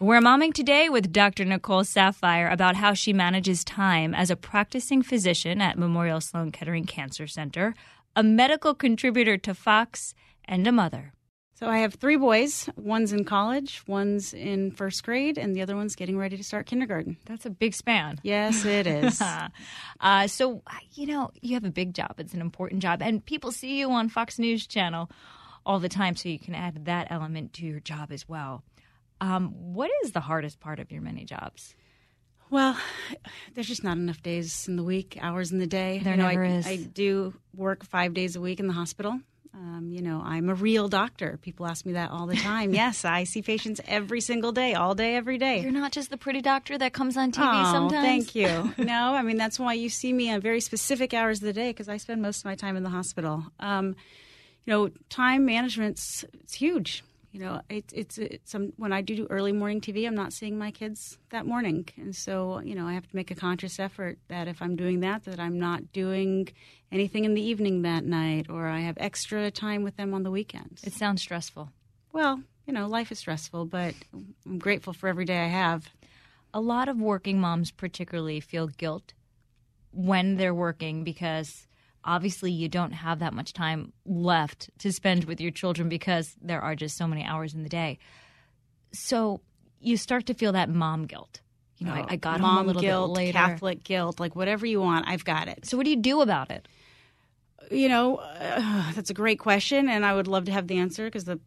We're momming today with Dr. Nicole Saphier about how she manages time as a practicing physician at Memorial Sloan Kettering Cancer Center, a medical contributor to Fox, and a mother. So I have three boys. One's in college, one's in first grade, and the other one's getting ready to start kindergarten. That's a big span. Yes, it is. uh, so, you know, you have a big job. It's an important job. And people see you on Fox News Channel all the time, so you can add that element to your job as well. Um, what is the hardest part of your many jobs? Well, there's just not enough days in the week, hours in the day. There you know, never I, is. I do work five days a week in the hospital. Um, you know, I'm a real doctor. People ask me that all the time. yes, I see patients every single day, all day, every day. You're not just the pretty doctor that comes on TV oh, sometimes. Thank you. no, I mean that's why you see me on very specific hours of the day because I spend most of my time in the hospital. Um, you know, time management's it's huge. You know, it, it's it's some when I do early morning TV, I'm not seeing my kids that morning, and so you know I have to make a conscious effort that if I'm doing that, that I'm not doing anything in the evening that night, or I have extra time with them on the weekends. It sounds stressful. Well, you know, life is stressful, but I'm grateful for every day I have. A lot of working moms, particularly, feel guilt when they're working because obviously you don't have that much time left to spend with your children because there are just so many hours in the day. So you start to feel that mom guilt. You know, I, I got mom home a little guilt, bit later. Catholic guilt, like whatever you want, I've got it. So what do you do about it? You know, uh, that's a great question, and I would love to have the answer because the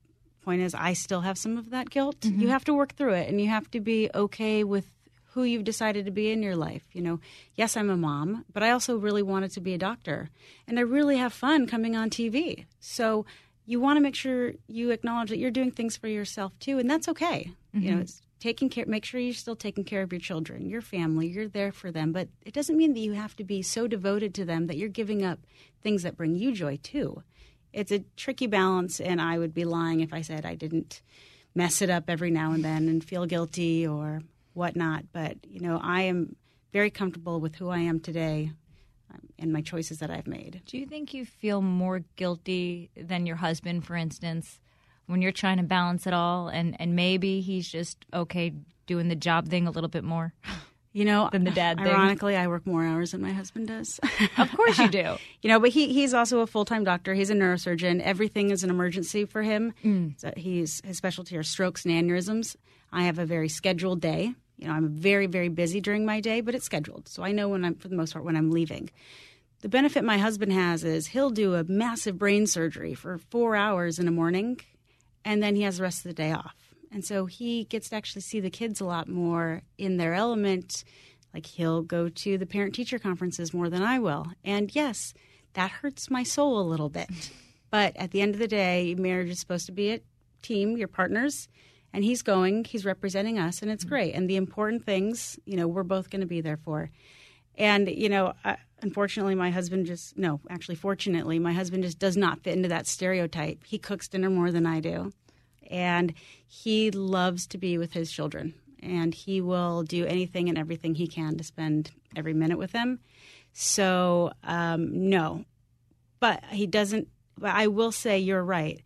point is, I still have some of that guilt. You have to work through it, and you have to be okay with who you've decided to be in your life. You know, yes, I'm a mom, but I also really wanted to be a doctor, and I really have fun coming on TV. So you want to make sure you acknowledge that you're doing things for yourself too, and that's okay. You know, mm-hmm. it's taking care. Make sure you're still taking care of your children, your family. You're there for them, but it doesn't mean that you have to be so devoted to them that you're giving up things that bring you joy too. It's a tricky balance, and I would be lying if I said I didn't mess it up every now and then and feel guilty or whatnot. But you know, I am very comfortable with who I am today um, and my choices that I've made. Do you think you feel more guilty than your husband, for instance, when you're trying to balance it all and, and maybe he's just okay doing the job thing a little bit more? You know, Than the dad thing. Ironically, I work more hours than my husband does. Of course you do. you know, but he he's also a full time doctor. He's a neurosurgeon. Everything is an emergency for him. Mm. So he's his specialty are strokes and aneurysms. I have a very scheduled day. You know, I'm very very busy during my day, but it's scheduled, so I know when I'm for the most part when I'm leaving. The benefit my husband has is he'll do a massive brain surgery for four hours in the morning, and then he has the rest of the day off. And so he gets to actually see the kids a lot more in their element. Like he'll go to the parent teacher conferences more than I will. And yes, that hurts my soul a little bit. But at the end of the day, marriage is supposed to be a team, your partners. And he's going, he's representing us, and it's great. And the important things, you know, we're both going to be there for. And, you know, uh, unfortunately, my husband just, no, actually, fortunately, my husband just does not fit into that stereotype. He cooks dinner more than I do. And he loves to be with his children. And he will do anything and everything he can to spend every minute with them. So, um, no. But he doesn't, but I will say you're right.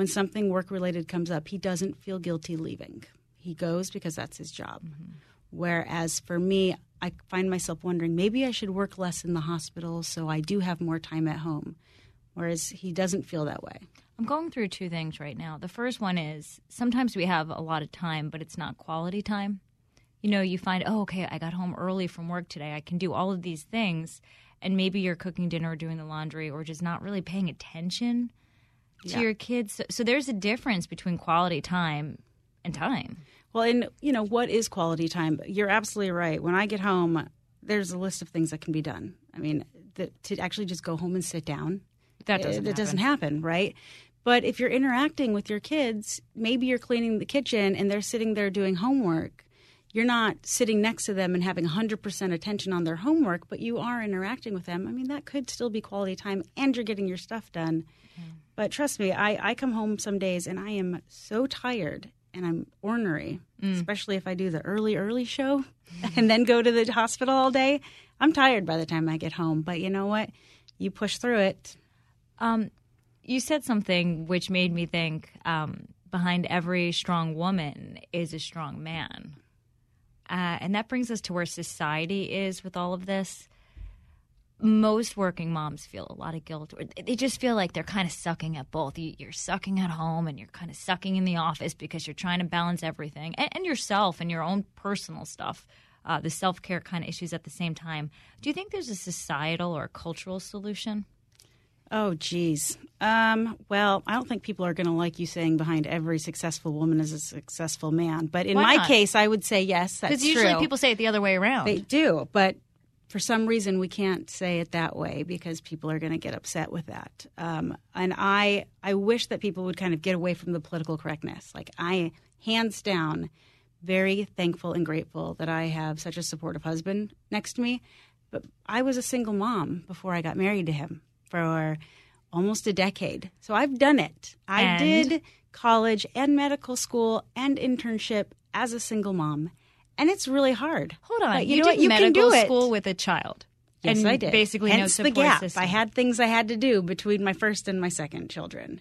When something work related comes up, he doesn't feel guilty leaving. He goes because that's his job. Whereas for me, I find myself wondering maybe I should work less in the hospital so I do have more time at home. Whereas he doesn't feel that way. I'm going through two things right now. The first one is sometimes we have a lot of time, but it's not quality time. You know, you find, oh, okay, I got home early from work today. I can do all of these things. And maybe you're cooking dinner or doing the laundry or just not really paying attention to Yeah. your kids. So, so there's a difference between quality time and time. Well, and you know what is quality time? You're absolutely right. When I get home, there's a list of things that can be done. I mean, the, to actually just go home and sit down. That eh, doesn't. It, happen. doesn't happen, right? But if you're interacting with your kids, maybe you're cleaning the kitchen and they're sitting there doing homework. You're not sitting next to them and having 100% attention on their homework, but you are interacting with them. I mean, that could still be quality time and you're getting your stuff done. But trust me, I, I come home some days and I am so tired and I'm ornery, especially if I do the early, early show and then go to the hospital all day. I'm tired by the time I get home. But you know what? You push through it. Um, you said something which made me think um, behind every strong woman is a strong man. Uh, and that brings us to where society is with all of this. Most working moms feel a lot of guilt, or they just feel like they're kind of sucking at both. You, you're sucking at home, and you're kind of sucking in the office because you're trying to balance everything and, and yourself and your own personal stuff, uh, the self care kind of issues at the same time. Do you think there's a societal or cultural solution? Oh, geez. Um, well, I don't think people are going to like you saying behind every successful woman is a successful man. But in Why my not? case, I would say yes, that's true. Because usually true. people say it the other way around. They do, but for some reason we can't say it that way because people are going to get upset with that. Um, and I, I wish that people would kind of get away from the political correctness. Like I, hands down, very thankful and grateful that I have such a supportive husband next to me. But I was a single mom before I got married to him for almost a decade. So I've done it. I And? did college and medical school and internship as a single mom. And it's really hard. Hold on, But you, you know did what? You can medical do it. school with a child. Yes, and I did. Basically, Hence no the support gap. system. I had things I had to do between my first and my second children.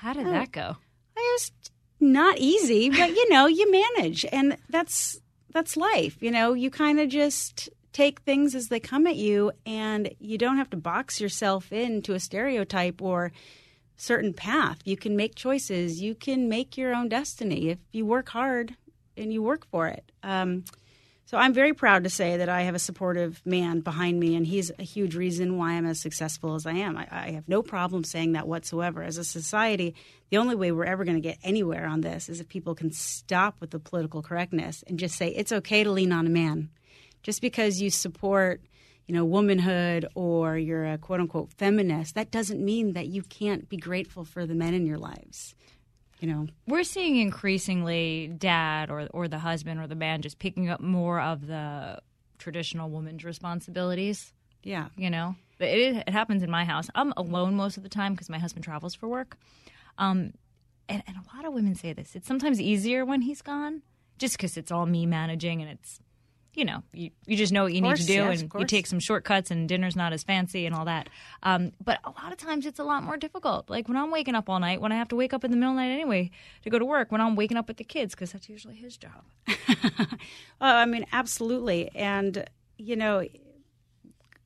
How did oh. that go? It was not easy, but you know, you manage, and that's that's life. You know, you kind of just take things as they come at you, and you don't have to box yourself into a stereotype or certain path. You can make choices. You can make your own destiny if you work hard and you work for it. Um, so I'm very proud to say that I have a supportive man behind me, and he's a huge reason why I'm as successful as I am. I, I have no problem saying that whatsoever. As a society, the only way we're ever going to get anywhere on this is if people can stop with the political correctness and just say it's okay to lean on a man. Just because you support, you know, womanhood or you're a quote unquote feminist, that doesn't mean that you can't be grateful for the men in your lives. You know, We're seeing increasingly dad or or the husband or the man just picking up more of the traditional woman's responsibilities. yeah. You know, But it, it happens in my house. I'm alone most of the time because my husband travels for work. Um, and, and a lot of women say this. It's sometimes easier when he's gone, just because it's all me managing and it's, you know, you, you just know what you course, need to do yes, and you take some shortcuts and dinner's not as fancy and all that. Um, but a lot of times it's a lot more difficult. Like when I'm waking up all night, when I have to wake up in the middle of the night anyway to go to work, when I'm waking up with the kids, because that's usually his job. Oh, I mean, absolutely. And, you know,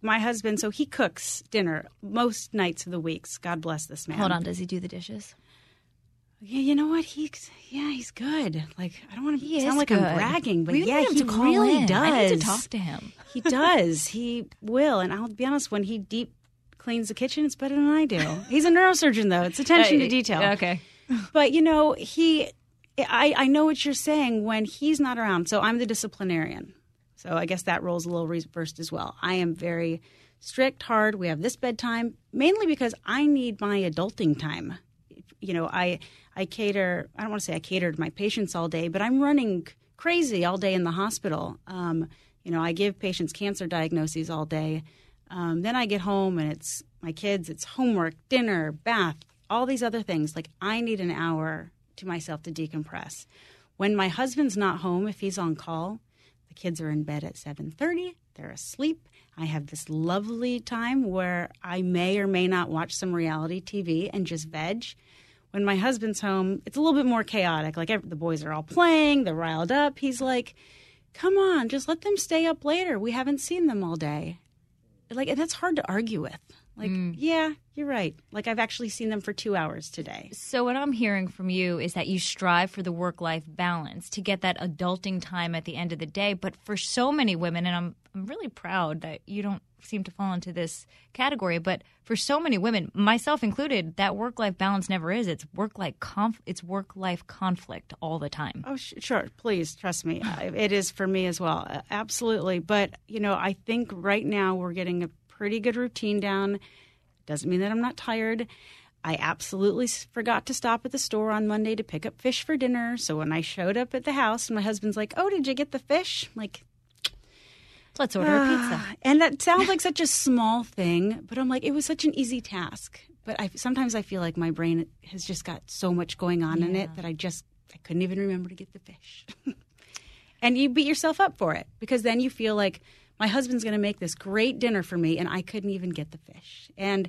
my husband, so he cooks dinner most nights of the weeks. God bless this man. Hold on, does he do the dishes? Yeah, you know what? He's yeah, he's good. Like I don't want to He sound like good. I'm bragging, but We yeah, he really in. does. I need to talk to him. he does. He will, and I'll be honest. When he deep cleans the kitchen, it's better than I do. He's a neurosurgeon, though. It's attention to Uh, detail. Okay. But you know, he, I, I know what you're saying when he's not around. So I'm the disciplinarian. So I guess that role's a little reversed as well. I am very strict, hard. We have this bedtime mainly because I need my adulting time. You know, I I cater. I don't want to say I cater to my patients all day, but I'm running crazy all day in the hospital. Um, you know, I give patients cancer diagnoses all day. Um, then I get home and it's my kids, it's homework, dinner, bath, all these other things. Like I need an hour to myself to decompress. When my husband's not home, if he's on call, the kids are in bed at 7:30, they're asleep. I have this lovely time where I may or may not watch some reality TV and just veg. When my husband's home, it's a little bit more chaotic. Like the boys are all playing, they're riled up. He's like, "Come on, just let them stay up later. We haven't seen them all day." Like and that's hard to argue with. Like, mm. yeah, you're right. Like, I've actually seen them for two hours today. So, what I'm hearing from you is that you strive for the work life balance to get that adulting time at the end of the day. But for so many women, and I'm, I'm really proud that you don't seem to fall into this category, but for so many women, myself included, that work life balance never is. It's work life conf- it's work life conflict all the time. Oh, sh- sure. Please trust me. It is for me as well. Absolutely. But, you know, I think right now we're getting a pretty good routine down. Doesn't mean that I'm not tired. I absolutely forgot to stop at the store on Monday to pick up fish for dinner. So when I showed up at the house, my husband's like, "Oh, did you get the fish?" I'm like, Let's order a pizza. Ah, and that sounds like such a small thing, but I'm like, it was such an easy task. But I sometimes I feel like my brain has just got so much going on in it that I just I couldn't even remember to get the fish. and you beat yourself up for it because then you feel like my husband's going to make this great dinner for me and I couldn't even get the fish. And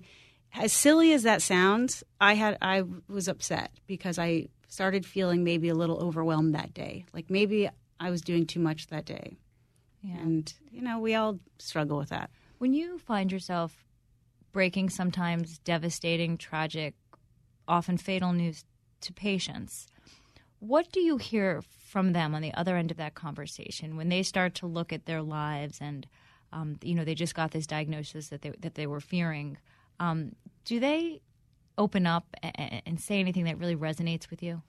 as silly as that sounds, I had I was upset because I started feeling maybe a little overwhelmed that day. Like maybe I was doing too much that day. And you know, we all struggle with that. When you find yourself breaking sometimes devastating, tragic, often fatal news to patients, what do you hear from them on the other end of that conversation when they start to look at their lives and um, you know they just got this diagnosis that they that they were fearing? Um, do they open up and, and say anything that really resonates with you?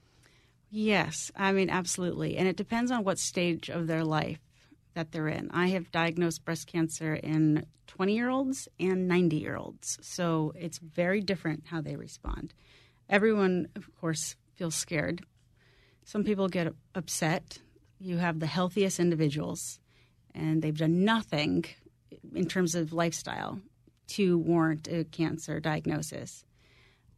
Yes, I mean absolutely, and it depends on what stage of their life that they're in. I have diagnosed breast cancer in 20 year olds and 90 year olds, so it's very different how they respond. Everyone, of course, feels scared. Some people get upset. You have the healthiest individuals, and they've done nothing in terms of lifestyle to warrant a cancer diagnosis,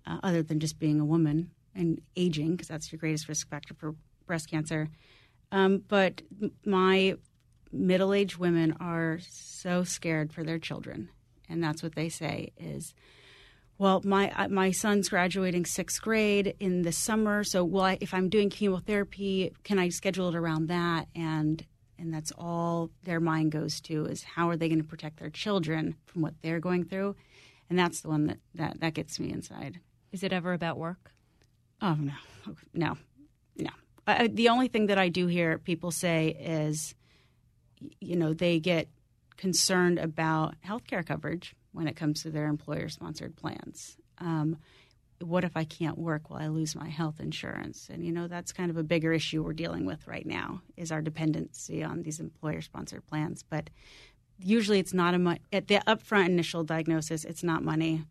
uh, other than just being a woman and aging, because that's your greatest risk factor for breast cancer. Um, but my middle aged women are so scared for their children. And that's what they say is, well, my uh, my son's graduating sixth grade in the summer, so well, I, if I'm doing chemotherapy, can I schedule it around that? And and that's all their mind goes to is how are they going to protect their children from what they're going through, and that's the one that that, that gets me inside. Is it ever about work? Oh no, no, no. I, the only thing that I do hear people say is, you know, they get concerned about healthcare coverage when it comes to their employer-sponsored plans. Um, what if I can't work? Will I lose my health insurance? And you know, that's kind of a bigger issue we're dealing with right now is our dependency on these employer-sponsored plans. But usually, it's not a mo- at the upfront initial diagnosis. It's not money.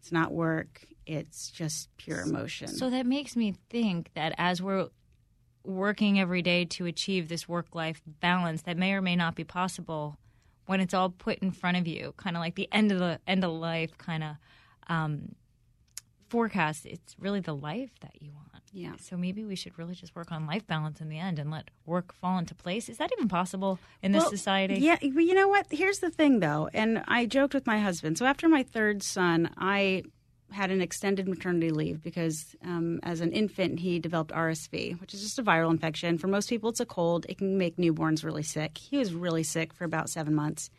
It's not work. It's just pure emotion. So that makes me think that as we're working every day to achieve this work life balance that may or may not be possible when it's all put in front of you, kind of like the end of the end of life kind of um, forecast. It's really the life that you want. Yeah. So maybe we should really just work on life balance in the end and let work fall into place. Is that even possible in this Well, society? Yeah, you know what? Here's the thing, though, and I joked with my husband. So after my third son, I had an extended maternity leave because um, as an infant he developed RSV, which is just a viral infection. For most people, it's a cold. It can make newborns really sick. He was really sick for about seven months.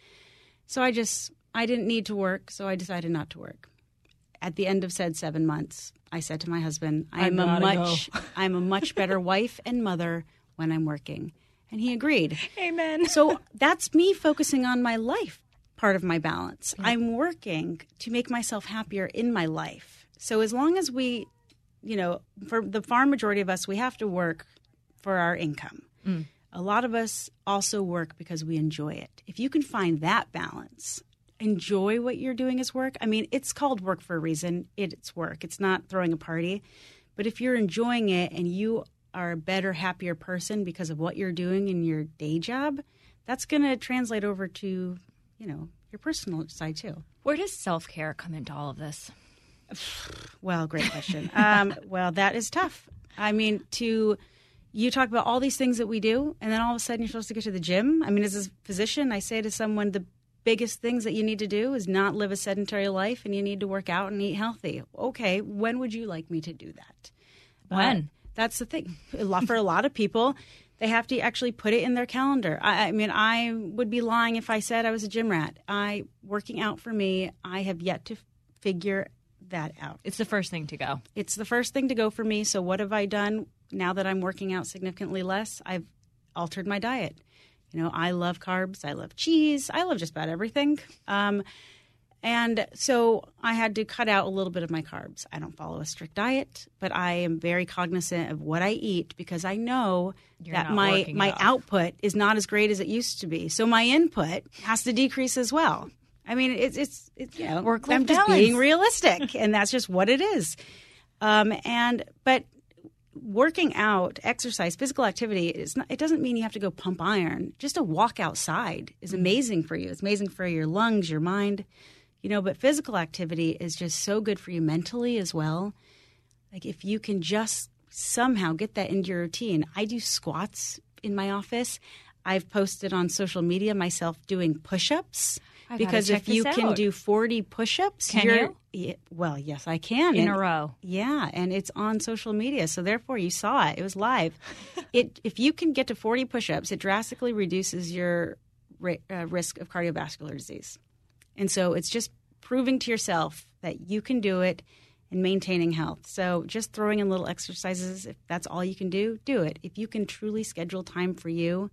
So I just I didn't need to work, so I decided not to work. At the end of said seven months, I said to my husband, "I am a much I'm a much better wife and mother when I'm working," and he agreed. Amen. So that's me focusing on my life part of my balance. Mm-hmm. I'm working to make myself happier in my life. So as long as we, you know, for the far majority of us, we have to work for our income. Mm. A lot of us also work because we enjoy it. If you can find that balance, enjoy what you're doing as work. I mean, it's called work for a reason. It's work. It's not throwing a party. But if you're enjoying it and you are a better, happier person because of what you're doing in your day job, that's going to translate over to, you know, your personal side too. Where does self care come into all of this? Well, great question. um, well, that is tough. I mean, to you talk about all these things that we do, and then all of a sudden you're supposed to go to the gym. I mean, as a physician, I say to someone, the biggest things that you need to do is not live a sedentary life, and you need to work out and eat healthy. Okay, when would you like me to do that? When? That's the thing. A lot for a lot of people, They have to actually put it in their calendar. I, I mean, I would be lying if I said I was a gym rat. I working out for me. I have yet to figure that out. It's the first thing to go. It's the first thing to go for me. So what have I done now that I'm working out significantly less? I've altered my diet. You know, I love carbs. I love cheese. I love just about everything. Um, and so I had to cut out a little bit of my carbs. I don't follow a strict diet, but I am very cognizant of what I eat because I know You're that my my output is not as great as it used to be. So my input has to decrease as well. I mean, it's it's, it's you know, Work-life I'm just balance. being realistic, and that's just what it is. Um, and but working out, exercise, physical activity is not, it doesn't mean you have to go pump iron. Just a walk outside is amazing for you. It's amazing for your lungs, your mind, you know, but physical activity is just so good for you mentally as well. Like if you can just somehow get that into your routine. I do squats in my office. I've posted on social media myself doing push-ups I because if you this can do 40 push-ups, Can you? Yeah, well, yes, I can. In And- a row. yeah, and it's on social media, so therefore you saw it. It was live. it if you can get to 40 push-ups, it drastically reduces your uh, risk of cardiovascular disease. And so it's just proving to yourself that you can do it and maintaining health. So just throwing in little exercises, if that's all you can do, do it. If you can truly schedule time for you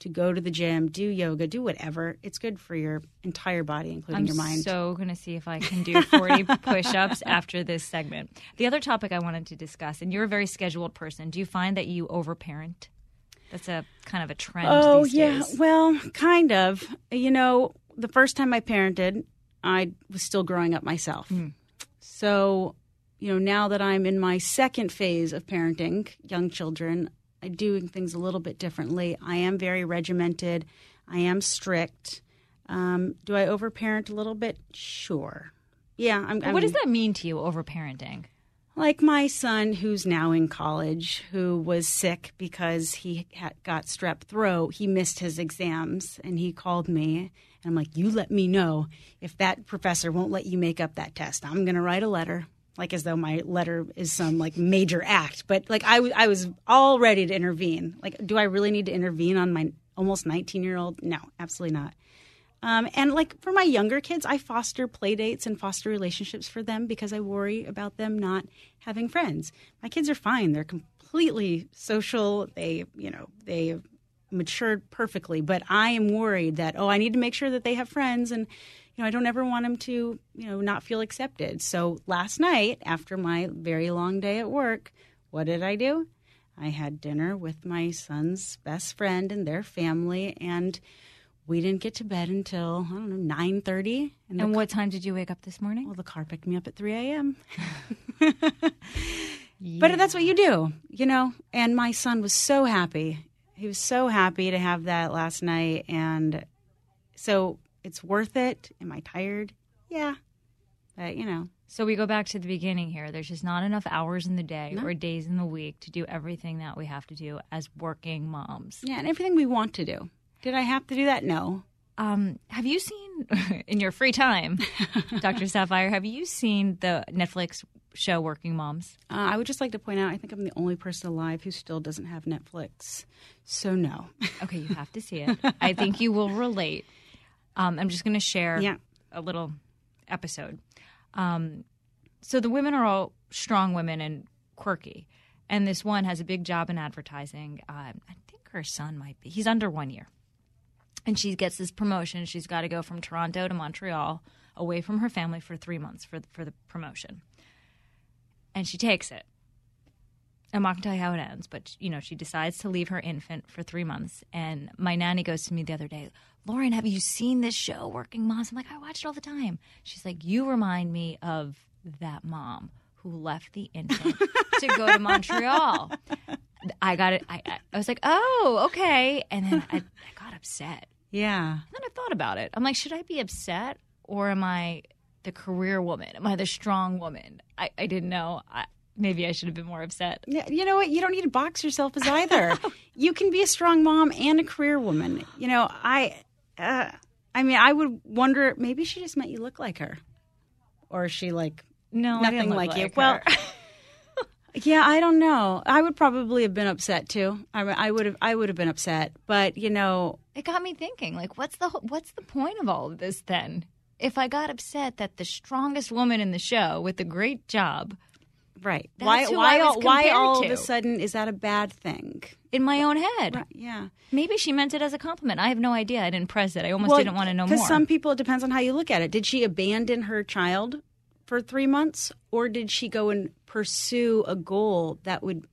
to go to the gym, do yoga, do whatever, it's good for your entire body, including I'm your mind. I'm so going to see if I can do 40 push ups after this segment. The other topic I wanted to discuss, and you're a very scheduled person, do you find that you overparent? That's a kind of a trend Oh yeah, days. well, kind of. You know, the first time I parented, I was still growing up myself. So, you know, now that I'm in my second phase of parenting young children, I'm doing things a little bit differently. I am very regimented. I am strict. Um, do I overparent a little bit? Sure. Yeah, I'm. What does that mean to you, overparenting? Like my son, who's now in college, who was sick because he had got strep throat. He missed his exams, and he called me, and I'm like, "You let me know if that professor won't let you make up that test. I'm going to write a letter." Like as though my letter is some like major act, but like I, w- I was all ready to intervene. Like, do I really need to intervene on my almost 19 year old? No, absolutely not. Um, and like for my younger kids, I foster play dates and foster relationships for them because I worry about them not having friends. My kids are fine; they're completely social. They, you know, they matured perfectly. But I am worried that oh, I need to make sure that they have friends, and you know, I don't ever want them to, you know, not feel accepted. So last night, after my very long day at work, what did I do? I had dinner with my son's best friend and their family, and we didn't get to bed until I don't know nine thirty. And, And what time did you wake up this morning? well, the car picked me up at 3 a.m. But that's what you do, you know? And my son was so happy. He was so happy to have that last night. And so it's worth it. Am I tired? Yeah. But, you know, So we go back to the beginning here. There's just not enough hours in the day or days in the week to do everything that we have to do as working moms. yeah, and everything we want to do. Did I have to do that? No. Um, have you seen in your free time, Dr. Saphier? Have you seen the Netflix show Working Moms? Uh, I would just like to point out I think I'm the only person alive who still doesn't have Netflix. So, no. Okay, you have to see it. I think you will relate. Um, I'm just going to share Yeah. a little episode. Um, so the women are all strong women and quirky, and this one has a big job in advertising. Uh, I think her son might be. He's under one year, and she gets this promotion. She's got to go from Toronto to Montreal, away from her family for three months for for the promotion, and she takes it. I'm not gonna tell you how it ends, but you know, she decides to leave her infant for three months. And my nanny goes to me the other day, Lauren, have you seen this show, Working Moms? I'm like, I watch it all the time. She's like, you remind me of that mom who left the infant to go to Montreal. I got it. I, I- I was like, oh, okay. And then I, I got upset. Yeah. And then I thought about it. I'm like, should I be upset or am I the career woman? Am I the strong woman? I, I didn't know. I, maybe I should have been more upset. Yeah, you know what? You don't need to box yourself as either. you can be a strong mom and a career woman. You know, I, uh, I mean, I would wonder maybe she just meant you look like her, or is she like No, nothing didn't like, you? like Well. Yeah, I don't know. I would probably have been upset too. I, I would have. I would have been upset. But you know, It got me thinking, like, what's the what's the point of all of this then? If I got upset that the strongest woman in the show with the great job right? Why? Why? All, why all to. of a sudden is that a bad thing? in my own head, Right, yeah. maybe she meant it as a compliment. I have no idea. I didn't press it. I almost didn't want to know more. Because some people, it depends on how you look at it. Did she abandon her child for three months, or did she go and pursue a goal that would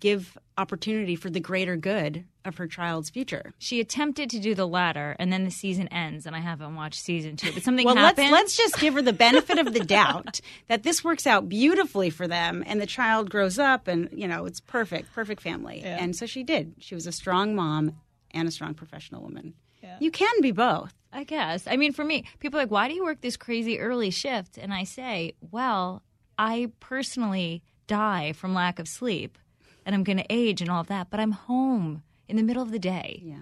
give opportunity for the greater good of her child's future? she attempted to do the latter, and then the season ends, and I haven't watched season two. But something Well, happened. let's let's just give her the benefit of the doubt that this works out beautifully for them, and the child grows up, and you know it's perfect, perfect family. And so she did. She was a strong mom and a strong professional woman. You can be both. I guess. I mean, for me, people are like, why do you work this crazy early shift? And I say, well, I personally die from lack of sleep and I'm going to age and all of that, but I'm home in the middle of the day. Yeah.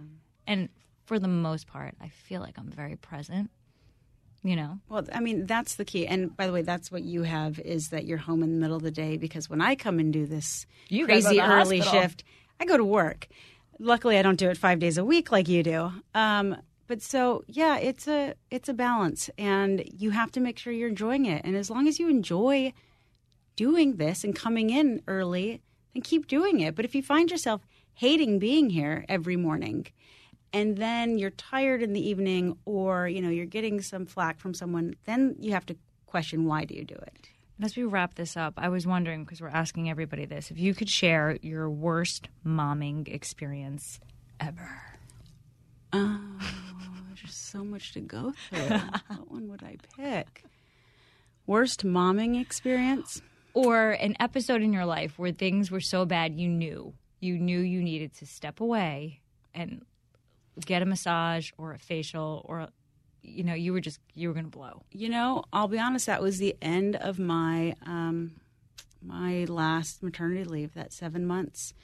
And for the most part, I feel like I'm very present, you know? Well, I mean, that's the key. And by the way, that's what you have is that you're home in the middle of the day because when I come and do this You crazy early hospital. shift, I go to work. Luckily, I don't do it five days a week like you do. Um, but so yeah, it's a it's a balance, and you have to make sure you're enjoying it. And as long as you enjoy doing this and coming in early, then keep doing it. But if you find yourself hating being here every morning, and then you're tired in the evening or you know you're getting some flack from someone then you have to question why do you do it? And as we wrap this up, I was wondering, because we're asking everybody this, if you could share your worst momming experience ever. oh there's so much to go through. What one would i pick? Worst momming experience? Or an episode in your life where things were so bad you knew you knew you needed to step away and get a massage or a facial or you know you were just you were going to blow. You know i'll be honest that was the end of my um, my last maternity leave that seven months.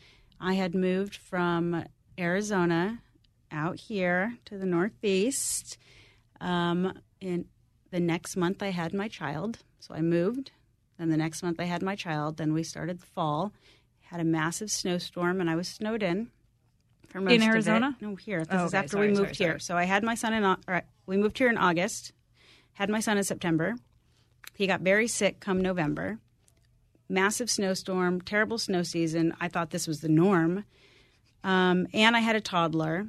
I had moved from arizona out here to the northeast um, in the next month i had my child. So i moved then the next month i had my child then we started the fall had a massive snowstorm and i was snowed in for most of it. Arizona? no here this Oh, is okay. after Sorry, we sorry, moved here sorry. so i had my son in right, we moved here in august had my son in September. He got very sick come November. Massive snowstorm, terrible snow season. I thought this was the norm. Um, and I had a toddler.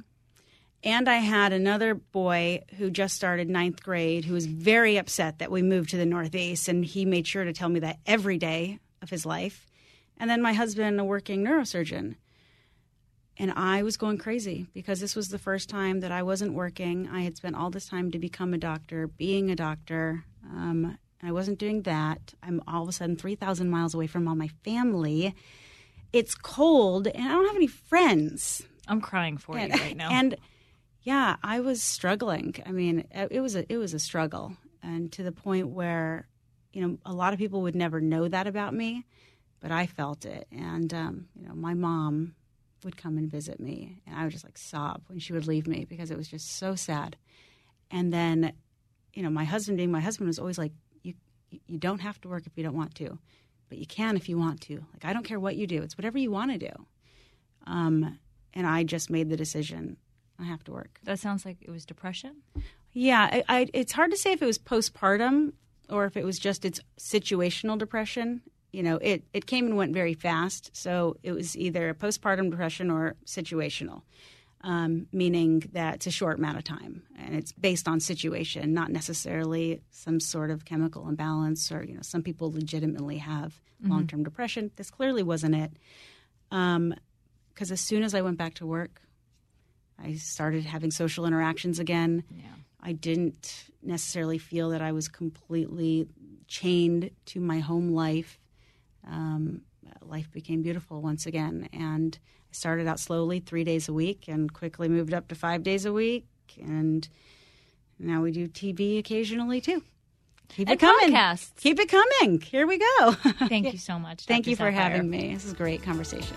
And I had another boy who just started ninth grade who was very upset that we moved to the Northeast. And he made sure to tell me that every day of his life. And then my husband, a working neurosurgeon. And I was going crazy because this was the first time that I wasn't working. I had spent all this time to become a doctor, being a doctor. Um, and I wasn't doing that. I'm all of a sudden 3,000 miles away from all my family. It's cold, and I don't have any friends. i'm crying for you right now and yeah, I was struggling. I mean, it was a it was a struggle, and to the point where, you know, a lot of people would never know that about me, but I felt it. And um, you know, my mom would come and visit me, and I would just like sob when she would leave me because it was just so sad. And then, you know, my husband being my husband was always like, you you don't have to work if you don't want to, but you can if you want to. Like I don't care what you do; it's whatever you want to do. Um, and I just made the decision I have to work. that sounds like it was depression Yeah, I, I, it's hard to say if it was postpartum or if it was just its situational depression. You know, it, it came and went very fast. So it was either a postpartum depression or situational, um, meaning that it's a short amount of time and it's based on situation, not necessarily some sort of chemical imbalance or, you know, some people legitimately have long term depression. This clearly wasn't it. Because as soon as I went back to work, I started having social interactions again. yeah I didn't necessarily feel that I was completely chained to my home life. Um, life became beautiful once again. And I started out slowly, three days a week, and quickly moved up to five days a week. And now we do TV occasionally too. Keep And it coming. podcasts. Keep it coming. Here we go. thank you so much Thank Dr. you for Saphier. having me. This is a great conversation.